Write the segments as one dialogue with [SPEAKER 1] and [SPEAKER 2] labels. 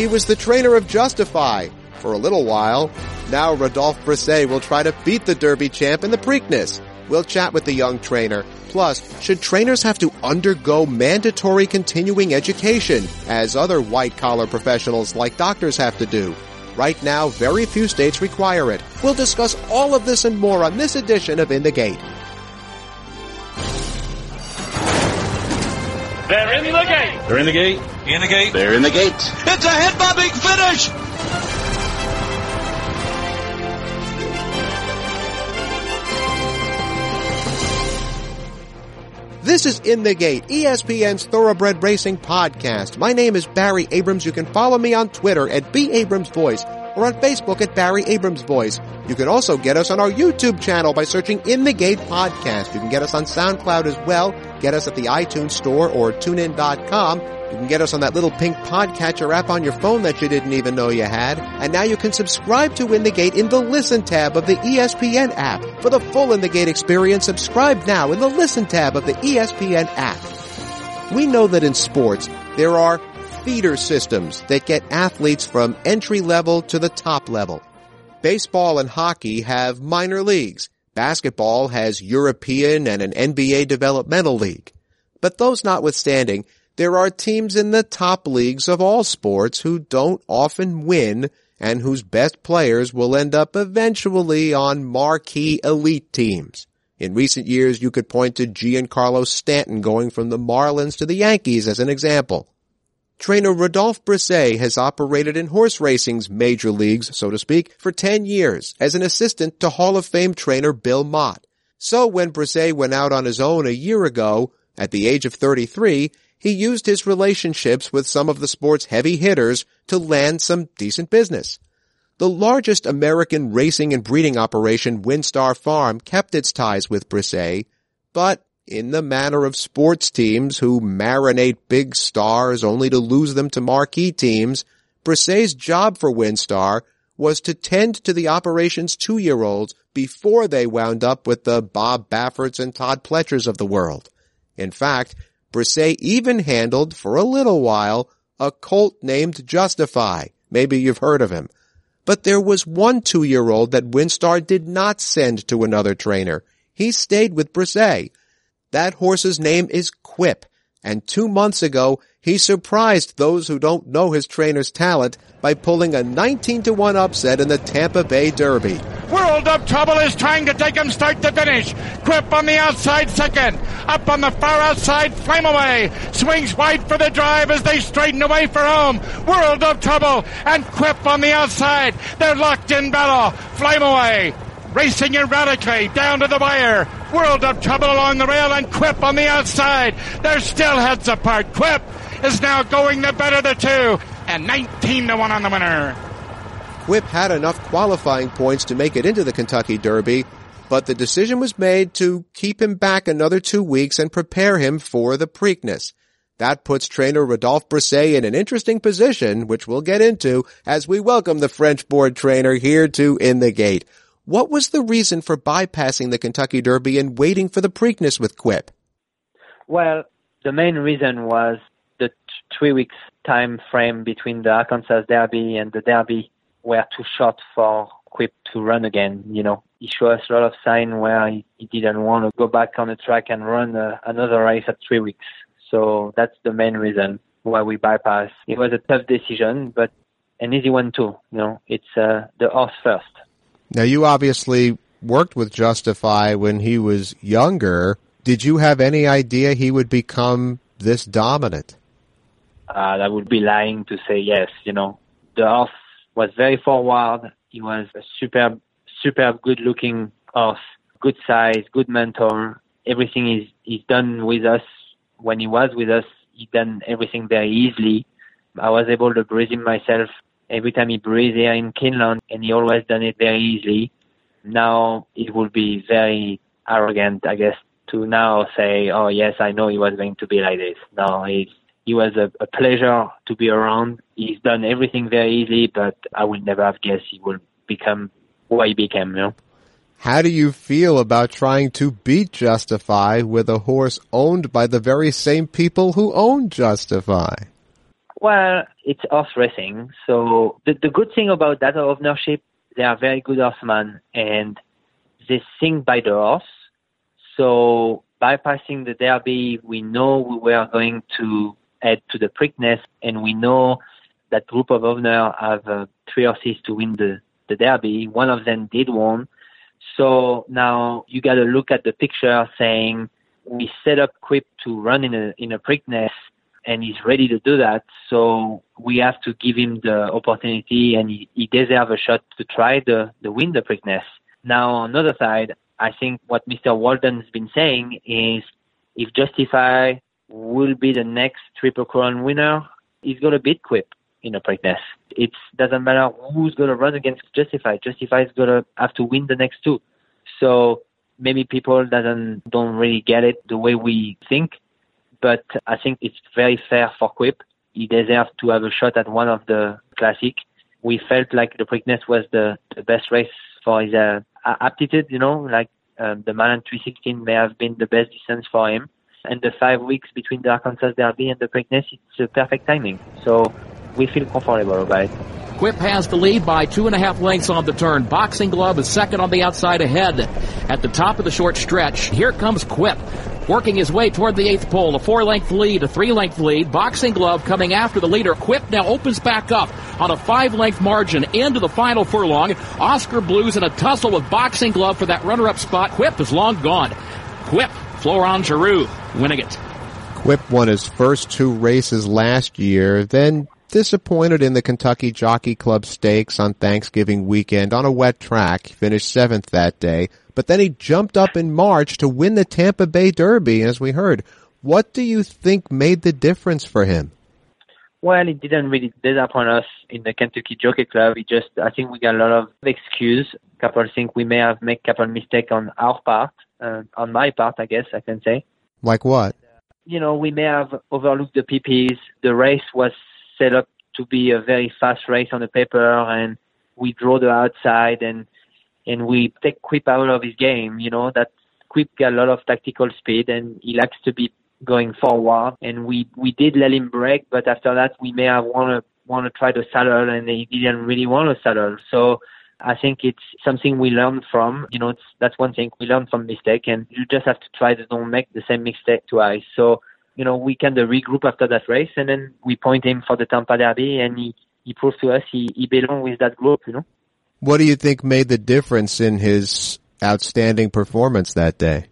[SPEAKER 1] He was the trainer of Justify for a little while. Now Rodolphe Brisset will try to beat the Derby champ in the Preakness. We'll chat with the young trainer. Plus, should trainers have to undergo mandatory continuing education as other white collar professionals like doctors have to do? Right now, very few states require it. We'll discuss all of this and more on this edition of In the Gate.
[SPEAKER 2] They're in the gate.
[SPEAKER 3] They're in the gate.
[SPEAKER 4] In the gate.
[SPEAKER 5] They're in the gate.
[SPEAKER 4] It's a head bobbing finish.
[SPEAKER 1] This is In the Gate, ESPN's Thoroughbred Racing podcast. My name is Barry Abrams. You can follow me on Twitter at B Abrams Voice or on Facebook at Barry Abrams Voice. You can also get us on our YouTube channel by searching In the Gate Podcast. You can get us on SoundCloud as well. Get us at the iTunes Store or TuneIn.com. You can get us on that little pink podcatcher app on your phone that you didn't even know you had. And now you can subscribe to In the Gate in the Listen tab of the ESPN app. For the full In the Gate experience, subscribe now in the Listen tab of the ESPN app. We know that in sports, there are feeder systems that get athletes from entry level to the top level. Baseball and hockey have minor leagues. Basketball has European and an NBA developmental league. But those notwithstanding, there are teams in the top leagues of all sports who don't often win and whose best players will end up eventually on marquee elite teams. In recent years, you could point to Giancarlo Stanton going from the Marlins to the Yankees as an example. Trainer Rodolphe Brisset has operated in horse racing's major leagues, so to speak, for 10 years as an assistant to Hall of Fame trainer Bill Mott. So when Brisset went out on his own a year ago, at the age of 33, he used his relationships with some of the sport's heavy hitters to land some decent business. The largest American racing and breeding operation, Winstar Farm, kept its ties with Brisset, but in the manner of sports teams who marinate big stars only to lose them to marquee teams, Brisset's job for Winstar was to tend to the operation's two-year-olds before they wound up with the Bob Bafferts and Todd Pletchers of the world. In fact, Brisset even handled, for a little while, a colt named Justify. Maybe you've heard of him. But there was one two-year-old that Winstar did not send to another trainer. He stayed with Brisset. That horse's name is Quip, and two months ago, he surprised those who don't know his trainer's talent by pulling a 19 to 1 upset in the Tampa Bay Derby.
[SPEAKER 2] World of Trouble is trying to take him start to finish. Quip on the outside second. Up on the far outside, Flame Away. Swings wide for the drive as they straighten away for home. World of Trouble and Quip on the outside. They're locked in battle. Flame Away. Racing erratically down to the wire. World of Trouble along the rail and Quip on the outside. They're still heads apart. Quip is now going the better of the two and 19 to 1 on the winner.
[SPEAKER 1] Quip had enough qualifying points to make it into the Kentucky Derby, but the decision was made to keep him back another two weeks and prepare him for the Preakness. That puts trainer Rodolphe Brisset in an interesting position, which we'll get into as we welcome the French board trainer here to In the Gate. What was the reason for bypassing the Kentucky Derby and waiting for the Preakness with Quip?
[SPEAKER 6] Well, the main reason was the t- three weeks time frame between the Arkansas Derby and the Derby were too short for Quip to run again. You know, he showed us a lot of sign where he, he didn't want to go back on the track and run uh, another race at three weeks. So that's the main reason why we bypassed. It was a tough decision, but an easy one too. You know, it's uh, the horse first.
[SPEAKER 1] Now you obviously worked with Justify when he was younger. Did you have any idea he would become this dominant?
[SPEAKER 6] Uh, that would be lying to say yes. You know, the horse was very forward. He was a superb, superb, good-looking horse, good size, good mentor. Everything is is done with us. When he was with us, he done everything very easily. I was able to breathe him myself every time he breathed here in Keeneland, and he always done it very easily. Now it would be very arrogant, I guess, to now say, "Oh yes, I know he was going to be like this." No, he's he was a, a pleasure to be around. He's done everything very easily, but I would never have guessed he would become what he became. You know.
[SPEAKER 1] How do you feel about trying to beat Justify with a horse owned by the very same people who own Justify?
[SPEAKER 6] Well, it's horse racing. So the, the good thing about data ownership, they are very good horsemen and they sing by the horse. So bypassing the derby, we know we were going to head to the Preakness and we know that group of owners have uh, three horses to win the, the derby. One of them did win. So now you got to look at the picture saying we set up Quip to run in a in a Preakness and he's ready to do that. So we have to give him the opportunity, and he, he deserves a shot to try the the win the Preakness. Now on the other side, I think what Mr. Walden's been saying is if Justify will be the next Triple Crown winner, he's going to beat Quip in a Preakness. It doesn't matter who's going to run against Justify. Justify is going to have to win the next two. So maybe people doesn't don't really get it the way we think but I think it's very fair for Quip. He deserves to have a shot at one of the classic. We felt like the Preakness was the, the best race for his uh, aptitude, you know, like um, the Malin 316 may have been the best distance for him. And the five weeks between the Arkansas Derby and the Preakness, it's a perfect timing. So we feel comfortable about it.
[SPEAKER 3] Quip has the lead by two and a half lengths on the turn. Boxing Glove is second on the outside ahead. At the top of the short stretch, here comes Quip working his way toward the eighth pole. A four length lead, a three length lead. Boxing Glove coming after the leader. Quip now opens back up on a five length margin into the final furlong. Oscar Blues in a tussle with Boxing Glove for that runner up spot. Quip is long gone. Quip, Florent Geroux winning it.
[SPEAKER 1] Quip won his first two races last year, then disappointed in the Kentucky Jockey Club Stakes on Thanksgiving weekend on a wet track. Finished seventh that day but then he jumped up in March to win the Tampa Bay Derby, as we heard. What do you think made the difference for him?
[SPEAKER 6] Well, it didn't really disappoint us in the Kentucky Jockey Club. It just, I think we got a lot of excuse. A couple of things we may have made a couple of mistakes on our part, uh, on my part, I guess I can say.
[SPEAKER 1] Like what?
[SPEAKER 6] You know, we may have overlooked the PPs. The race was set up to be a very fast race on the paper, and we draw the outside, and and we take Quip out of his game. You know that Quip got a lot of tactical speed and he likes to be going forward. And we we did let him break, but after that we may have want to want to try to saddle, and he didn't really want to saddle. So I think it's something we learn from. You know, that's one thing we learn from mistake, and you just have to try to don't make the same mistake twice. So you know, we kind of regroup after that race, and then we point him for the Tampa Derby, and he he proves to us he he belongs with that group. You know.
[SPEAKER 1] What do you think made the difference in his outstanding performance that day?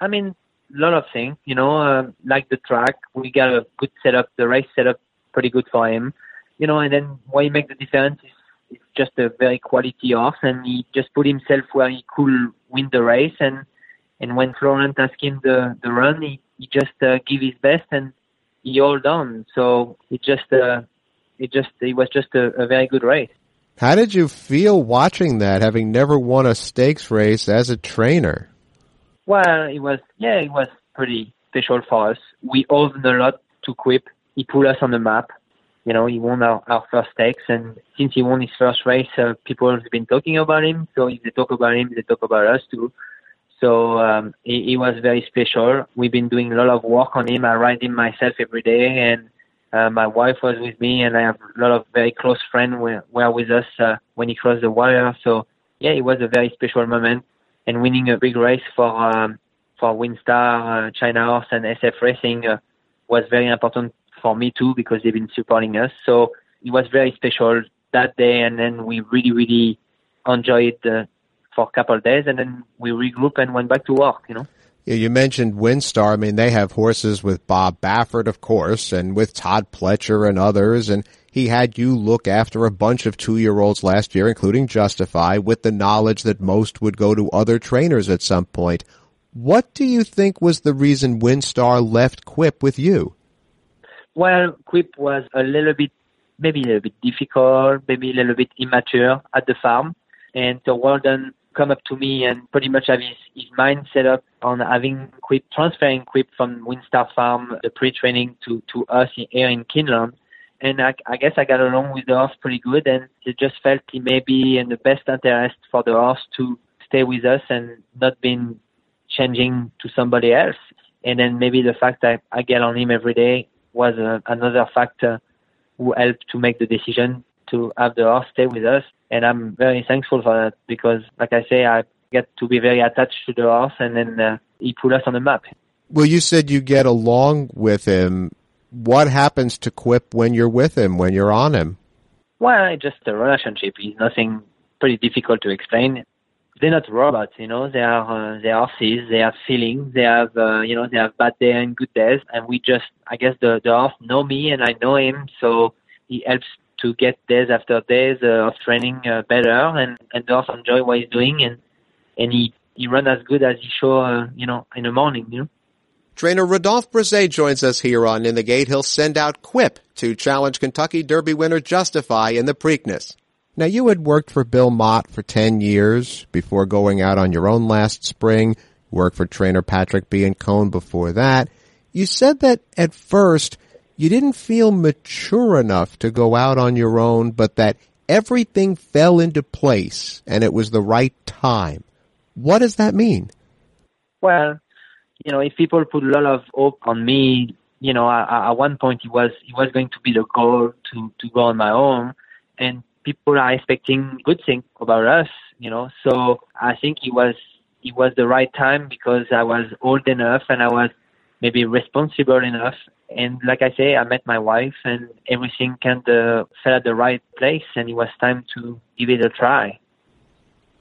[SPEAKER 6] I mean, a lot of things. You know, uh, like the track, we got a good setup. The race setup pretty good for him. You know, and then what he make the difference is it's just a very quality horse, and he just put himself where he could win the race. And and when Florent asked him the the run, he he just uh, give his best and he hold on. So it just uh, it just it was just a, a very good race.
[SPEAKER 1] How did you feel watching that, having never won a stakes race as a trainer?
[SPEAKER 6] Well, it was yeah, it was pretty special for us. We owed a lot to Quip. He put us on the map. You know, he won our, our first stakes, and since he won his first race, uh, people have been talking about him. So if they talk about him, they talk about us too. So um, he, he was very special. We've been doing a lot of work on him. I ride him myself every day, and uh, my wife was with me, and I have a lot of very close friends were, were with us uh, when he crossed the wire. So yeah, it was a very special moment, and winning a big race for um, for Winstar, uh, China Horse, and SF Racing uh, was very important for me too because they've been supporting us. So it was very special that day, and then we really really enjoyed uh, for a couple of days, and then we regrouped and went back to work. You know.
[SPEAKER 1] You mentioned Winstar. I mean, they have horses with Bob Baffert, of course, and with Todd Pletcher and others. And he had you look after a bunch of two-year-olds last year, including Justify, with the knowledge that most would go to other trainers at some point. What do you think was the reason Winstar left Quip with you?
[SPEAKER 6] Well, Quip was a little bit, maybe a little bit difficult, maybe a little bit immature at the farm. And so Walden come up to me and pretty much have his, his mind set up on having Quip, transferring Quip from Winstar Farm, the pre-training to, to us here in Keeneland. And I, I guess I got along with the horse pretty good and it just felt it may be in the best interest for the horse to stay with us and not been changing to somebody else. And then maybe the fact that I get on him every day was uh, another factor who helped to make the decision to have the horse stay with us. And I'm very thankful for that because, like I say, I get to be very attached to the horse and then uh, he put us on the map.
[SPEAKER 1] Well, you said you get along with him. What happens to Quip when you're with him, when you're on him?
[SPEAKER 6] Well, just a relationship. It's nothing pretty difficult to explain. They're not robots, you know. They are uh, they are horses. They have feelings. They have uh, you know they have bad days and good days. And we just I guess the the horse know me and I know him, so he helps to get days after days uh, of training uh, better and and the horse enjoy what he's doing and and he he run as good as he show uh, you know in the morning, you know.
[SPEAKER 1] Trainer Rodolphe Brisset joins us here on In the Gate. He'll send out Quip to challenge Kentucky Derby winner Justify in the Preakness. Now, you had worked for Bill Mott for 10 years before going out on your own last spring. Worked for trainer Patrick Biancone before that. You said that at first you didn't feel mature enough to go out on your own, but that everything fell into place and it was the right time. What does that mean?
[SPEAKER 6] Well, you know, if people put a lot of hope on me, you know, at, at one point it was it was going to be the goal to to go on my own, and people are expecting good things about us, you know. So I think it was it was the right time because I was old enough and I was maybe responsible enough. And like I say, I met my wife and everything kind of fell at the right place, and it was time to give it a try.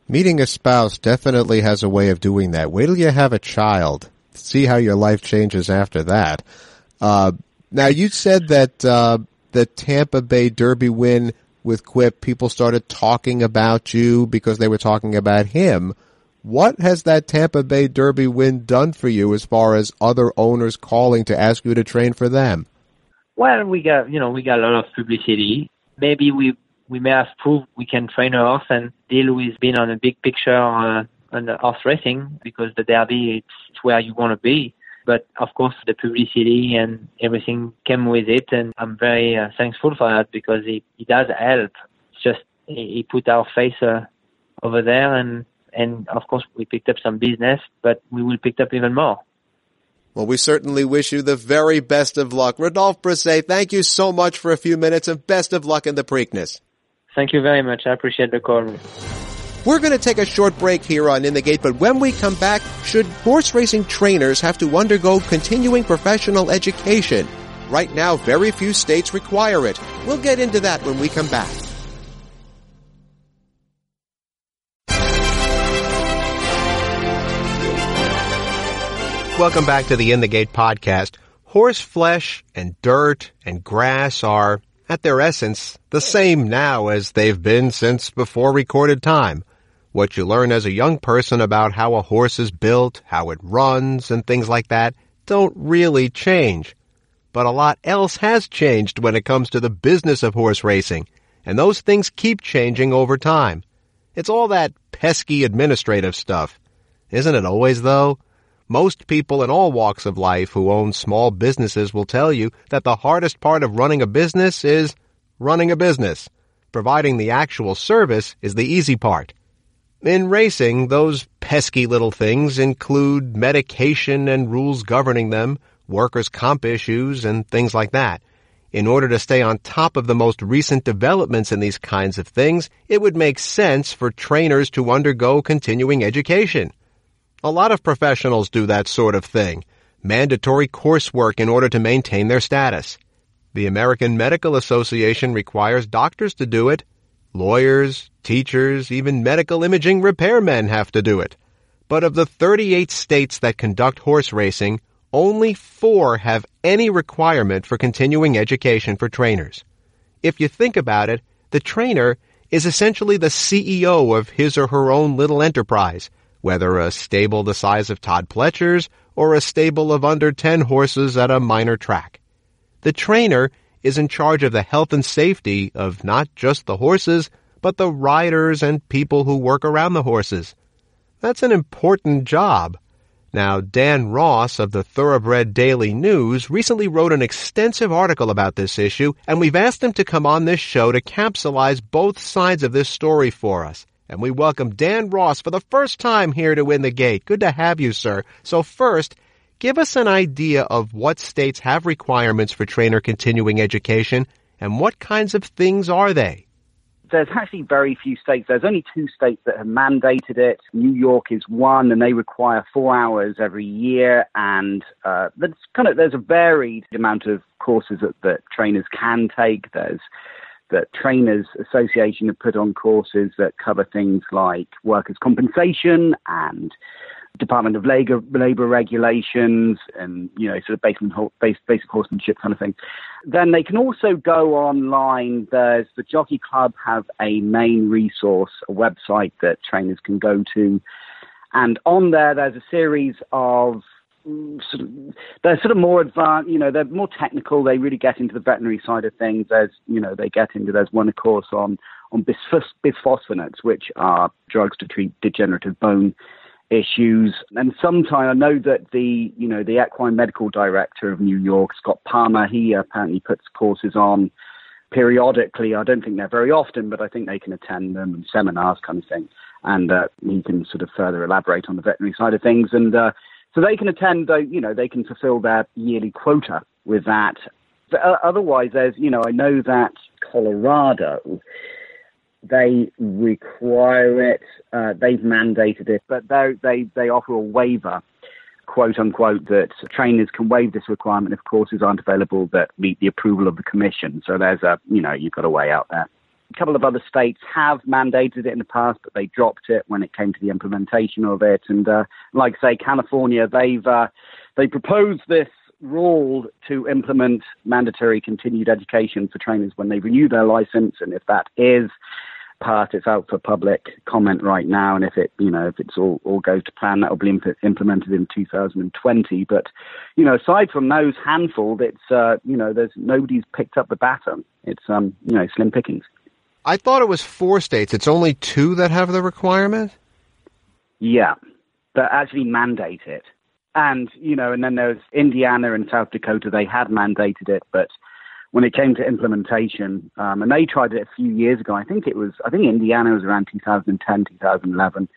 [SPEAKER 1] Meeting a spouse definitely has a way of doing that. Wait till you have a child see how your life changes after that. Uh, now you said that uh, the Tampa Bay Derby win with Quip, people started talking about you because they were talking about him. What has that Tampa Bay Derby win done for you as far as other owners calling to ask you to train for them?
[SPEAKER 6] Well, we got you know we got a lot of publicity. Maybe we we may have proved we can train a horse and deal with being on a big picture uh, on the horse racing because the Derby it's, where you want to be. But of course, the publicity and everything came with it, and I'm very uh, thankful for that because it, it does help. It's just he put our face uh, over there, and and of course we picked up some business, but we will pick up even more.
[SPEAKER 1] Well, we certainly wish you the very best of luck. Rodolphe Brisset, thank you so much for a few minutes and best of luck in the Preakness.
[SPEAKER 6] Thank you very much. I appreciate the call.
[SPEAKER 1] We're going to take a short break here on In the Gate, but when we come back, should horse racing trainers have to undergo continuing professional education? Right now, very few states require it. We'll get into that when we come back. Welcome back to the In the Gate podcast. Horse flesh and dirt and grass are, at their essence, the same now as they've been since before recorded time. What you learn as a young person about how a horse is built, how it runs, and things like that don't really change. But a lot else has changed when it comes to the business of horse racing, and those things keep changing over time. It's all that pesky administrative stuff. Isn't it always, though? Most people in all walks of life who own small businesses will tell you that the hardest part of running a business is running a business. Providing the actual service is the easy part. In racing, those pesky little things include medication and rules governing them, workers' comp issues, and things like that. In order to stay on top of the most recent developments in these kinds of things, it would make sense for trainers to undergo continuing education. A lot of professionals do that sort of thing. Mandatory coursework in order to maintain their status. The American Medical Association requires doctors to do it, Lawyers, teachers, even medical imaging repairmen have to do it. But of the 38 states that conduct horse racing, only four have any requirement for continuing education for trainers. If you think about it, the trainer is essentially the CEO of his or her own little enterprise, whether a stable the size of Todd Pletcher's or a stable of under 10 horses at a minor track. The trainer is in charge of the health and safety of not just the horses, but the riders and people who work around the horses. That's an important job. Now, Dan Ross of the Thoroughbred Daily News recently wrote an extensive article about this issue, and we've asked him to come on this show to capsulize both sides of this story for us. And we welcome Dan Ross for the first time here to In the Gate. Good to have you, sir. So first, give us an idea of what states have requirements for trainer continuing education And what kinds of things are they?
[SPEAKER 5] there's actually very few states. There's only two states that have mandated it. New York is one, and they require four hours every year. And uh, there's kind of there's a varied amount of courses that, that trainers can take. There's the Trainers Association have put on courses that cover things like workers' compensation and Department of Labor, labor regulations and, you know, sort of basic, basic, basic horsemanship kind of thing. Then they can also go online. There's the Jockey Club have a main resource, a website that trainers can go to. And on there, there's a series of sort of, they're sort of more advanced, you know, they're more technical. They really get into the veterinary side of things. There's, you know, they get into, there's one course on, on bisphosphonates, which are drugs to treat degenerative bone issues. And sometimes I know that the, you know, the equine medical director of New York, Scott Palmer, he apparently puts courses on periodically. I don't think they're very often, but I think they can attend them and seminars kind of thing. And uh, he can sort of further elaborate on the veterinary side of things. And uh, so they can attend, you know, they can fulfill their yearly quota with that. But, uh, otherwise, there's, you know, I know that Colorado they require it. Uh, they've mandated it, but they they offer a waiver, quote unquote, that trainers can waive this requirement if courses aren't available that meet the approval of the commission. So there's a you know you've got a way out there. A couple of other states have mandated it in the past, but they dropped it when it came to the implementation of it. And uh, like say California, they've uh, they proposed this rule to implement mandatory continued education for trainers when they renew their license, and if that is part, it's out for public comment right now, and if it, you know, if it's all, all goes to plan, that will be imp- implemented in 2020. But, you know, aside from those handful, it's, uh, you know, there's nobody's picked up the baton. It's, um, you know, slim pickings.
[SPEAKER 1] I thought it was four states. It's only two that have the requirement.
[SPEAKER 5] Yeah, that actually mandate it. And, you know, and then there's Indiana and South Dakota, they had mandated it, but when it came to implementation, um, and they tried it a few years ago. I think it was, I think Indiana was around 2010, 2011.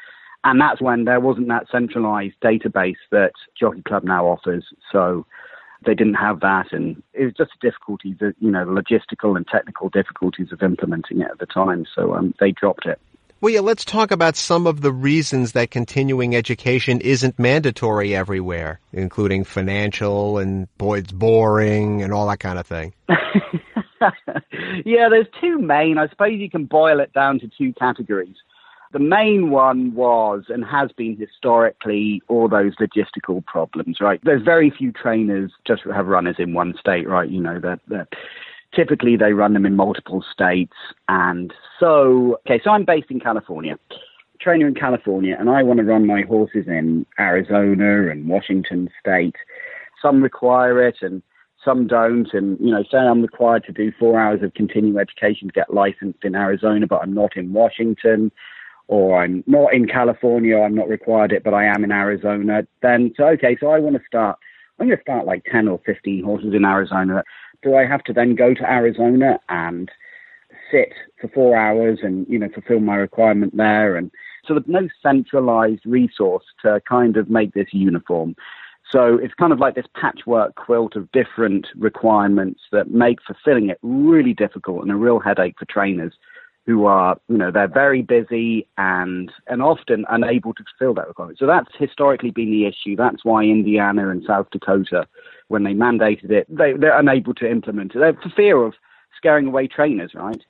[SPEAKER 5] And that's when there wasn't that centralized database that Jockey Club now offers. So they didn't have that. And it was just difficulties, you know, the logistical and technical difficulties of implementing it at the time. So um, they dropped it.
[SPEAKER 1] Well, yeah, let's talk about some of the reasons that continuing education isn't mandatory everywhere, including financial and boy, it's boring and all that kind of thing.
[SPEAKER 5] yeah, there's two main. I suppose you can boil it down to two categories. The main one was and has been historically all those logistical problems, right? There's very few trainers just have runners in one state, right? You know, that typically they run them in multiple states. And so, okay, so I'm based in California, trainer in California, and I want to run my horses in Arizona and Washington state. Some require it and some don't. And, you know, say I'm required to do four hours of continuing education to get licensed in Arizona, but I'm not in Washington. Or I'm not in California, I'm not required it, but I am in Arizona. Then, so okay, so I want to start I'm going to start like 10 or 15 horses in Arizona do I have to then go to Arizona and sit for four hours and you know fulfill my requirement there? And so there's no centralized resource to kind of make this uniform. So it's kind of like this patchwork quilt of different requirements that make fulfilling it really difficult and a real headache for trainers who are, you know, they're very busy and and often unable to fulfill that requirement. So that's historically been the issue. That's why Indiana and South Dakota when they mandated it, they, they're unable to implement it. They're for fear of scaring away trainers, right?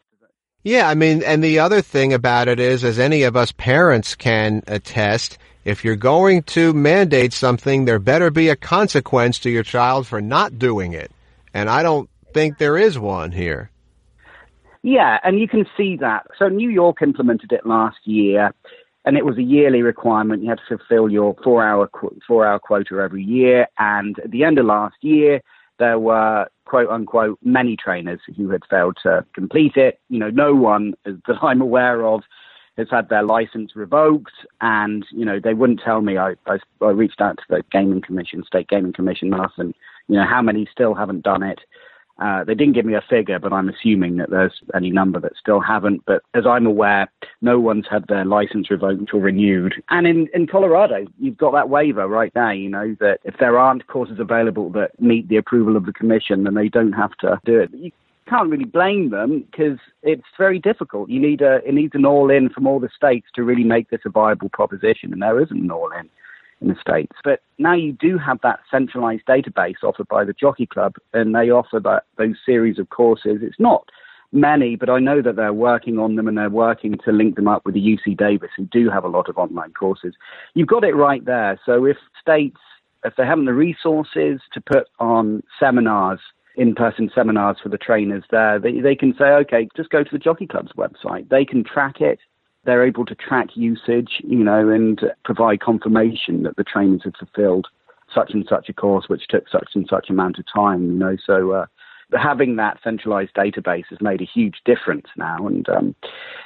[SPEAKER 1] Yeah, I mean, and the other thing about it is, as any of us parents can attest, if you're going to mandate something, there better be a consequence to your child for not doing it. And I don't think there is one here.
[SPEAKER 5] Yeah, and you can see that. So New York implemented it last year and it was a yearly requirement. You had to fulfill your four hour four hour quota every year. And at the end of last year, there were quote unquote many trainers who had failed to complete it. You know, no one that I'm aware of has had their license revoked, and you know they wouldn't tell me. I I, I reached out to the gaming commission, state gaming commission, and asked them, you know, how many still haven't done it. Uh, they didn't give me a figure, but I'm assuming that there's any number that still haven't. But as I'm aware, no one's had their license revoked or renewed. And in, in Colorado, you've got that waiver right now, you know, that if there aren't courses available that meet the approval of the commission, then they don't have to do it. You can't really blame them because it's very difficult. You need a it needs an all in from all the states to really make this a viable proposition, and there isn't an all in in the states. But now you do have that centralized database offered by the Jockey Club, and they offer that those series of courses. It's not many, but I know that they're working on them and they're working to link them up with the UC Davis, who do have a lot of online courses. You've got it right there. So if states, if they haven't the resources to put on seminars, in-person seminars for the trainers there, they, they can say, okay, just go to the Jockey Club's website. They can track it. They're able to track usage, you know, and provide confirmation that the trainers have fulfilled such and such a course, which took such and such amount of time, you know. So uh, having that centralized database has made a huge difference now, and um,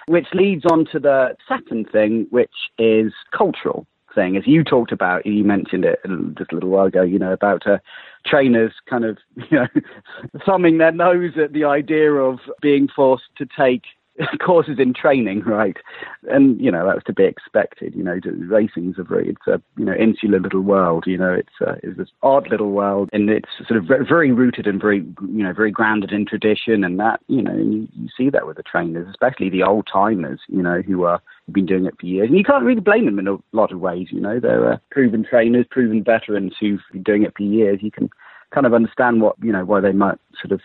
[SPEAKER 5] which leads on to the second thing, which is cultural thing. As you talked about, you mentioned it just a little while ago, you know, about uh, trainers kind of, you know, thumbing their nose at the idea of being forced to take courses in training, right? And you know that's to be expected. You know, racing is a very it's a you know insular little world. You know, it's a, it's this odd little world, and it's sort of very rooted and very you know very grounded in tradition, and that you know you, you see that with the trainers, especially the old timers. You know, who are have been doing it for years, and you can't really blame them in a lot of ways. You know, they're uh, proven trainers, proven veterans who've been doing it for years. You can kind of understand what you know why they might sort of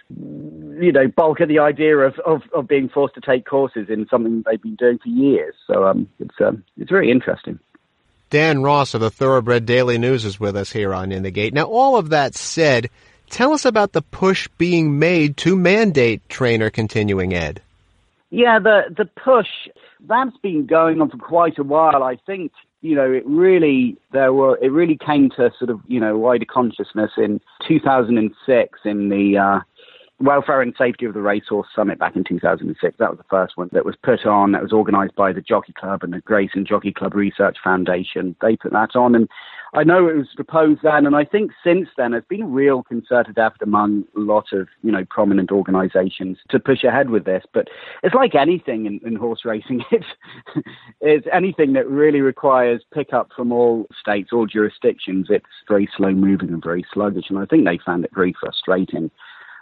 [SPEAKER 5] you know balk at the idea of, of, of being forced to take courses in something they've been doing for years. So um, it's um, it's very interesting.
[SPEAKER 1] Dan Ross of the Thoroughbred Daily News is with us here on In the Gate. Now, all of that said, tell us about the push being made to mandate trainer continuing ed.
[SPEAKER 5] Yeah, the the push that's been going on for quite a while. I think you know, it really there were it really came to sort of you know wider consciousness in 2006 in the uh, Welfare and Safety of the Racehorse Summit back in 2006. That was the first one that was put on. That was organised by the Jockey Club and the Grayson Jockey Club Research Foundation. They put that on, and I know it was proposed then, and I think since then there's been a real concerted effort among a lot of you know prominent organisations to push ahead with this. But it's like anything in, in horse racing. It's it's anything that really requires pickup from all states, all jurisdictions. It's very slow moving and very sluggish, and I think they found it very frustrating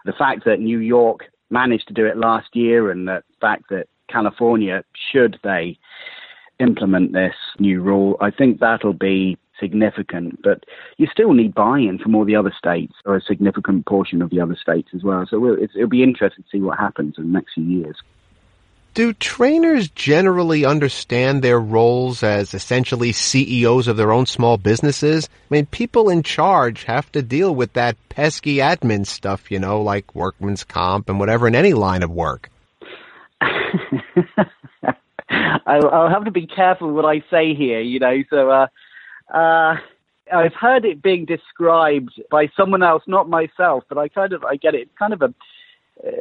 [SPEAKER 5] the fact that New York managed to do it last year and the fact that California, should they implement this new rule, I think that'll be significant. But you still need buy-in from all the other states, or a significant portion of the other states as well. So it'll be interesting to see what happens in the next few years.
[SPEAKER 1] Do trainers generally understand their roles as essentially CEOs of their own small businesses? I mean, people in charge have to deal with that pesky admin stuff, you know, like workman's comp and whatever in any line of work.
[SPEAKER 5] I'll, have to be careful what I say here, you know. So, uh, uh, I've heard it being described by someone else, not myself, but I kind of I get it. It's kind of a uh,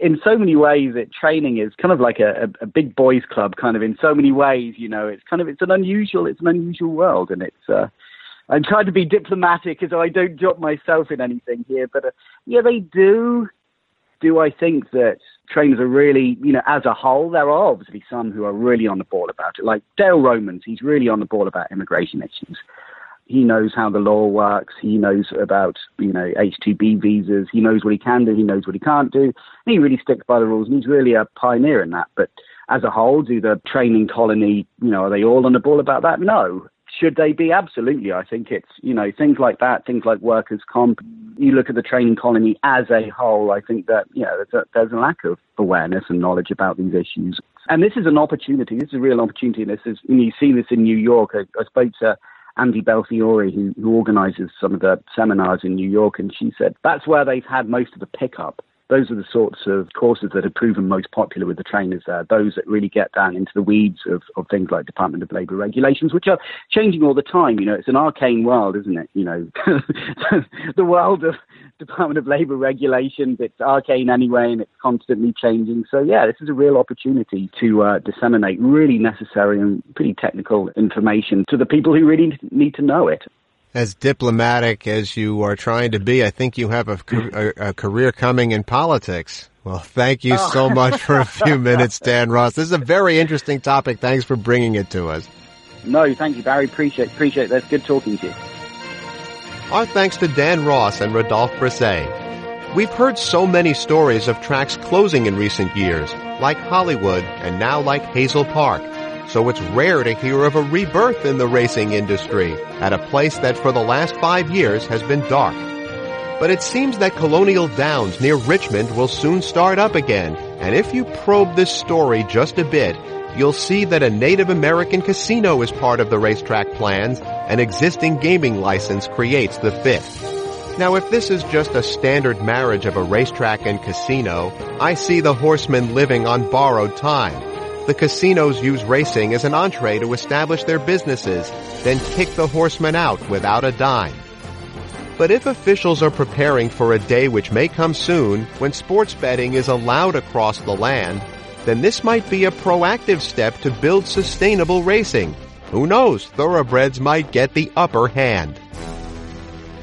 [SPEAKER 5] in so many ways, it training is kind of like a, a, big boys club. Kind of in so many ways, you know, it's kind of it's an unusual it's an unusual world, and it's. Uh, I'm trying to be diplomatic as I don't drop myself in anything here, but uh, yeah, they do. Do I think that trainers are really, you know, as a whole, there are obviously some who are really on the ball about it. Like Dale Romans, he's really on the ball about immigration issues he knows how the law works. He knows about, you know, H-2B visas. He knows what he can do. He knows what he can't do. And he really sticks by the rules, and he's really a pioneer in that. But as a whole, do the training colony, you know, are they all on the ball about that? No. Should they be? Absolutely. I think it's, you know, things like that, things like workers' comp. You look at the training colony as a whole, I think that, you know, there's a, there's a lack of awareness and knowledge about these issues. And this is an opportunity. This is a real opportunity. And this is, and you see this in New York. I, I spoke to Andy Belfiore, who, who organizes some of the seminars in New York, and she said that's where they've had most of the pickup. Those are the sorts of courses that have proven most popular with the trainers there, those that really get down into the weeds of, of things like Department of Labor regulations, which are changing all the time. You know, it's an arcane world, isn't it? You know, the world of Department of Labor regulations. It's arcane anyway, and it's constantly changing. So yeah, this is a real opportunity to uh, disseminate really necessary and pretty technical information to the people who really need to know it.
[SPEAKER 1] As diplomatic as you are trying to be, I think you have a, mm-hmm. a, a career coming in politics. Well, thank you oh. so much for a few minutes, Dan Ross. This is a very interesting topic. Thanks for bringing it to us.
[SPEAKER 5] No, thank you, Barry. Appreciate appreciate that. Good talking to you.
[SPEAKER 1] Our thanks to Dan Ross and Rodolphe Brisset. We've heard so many stories of tracks closing in recent years, like Hollywood and now like Hazel Park. So it's rare to hear of a rebirth in the racing industry at a place that for the last five years has been dark. But it seems that Colonial Downs near Richmond will soon start up again, and if you probe this story just a bit, you'll see that a Native American casino is part of the racetrack plans, an existing gaming license creates the fifth. Now if this is just a standard marriage of a racetrack and casino, I see the horsemen living on borrowed time. The casinos use racing as an entree to establish their businesses, then kick the horsemen out without a dime. But if officials are preparing for a day which may come soon when sports betting is allowed across the land, then this might be a proactive step to build sustainable racing. Who knows, thoroughbreds might get the upper hand.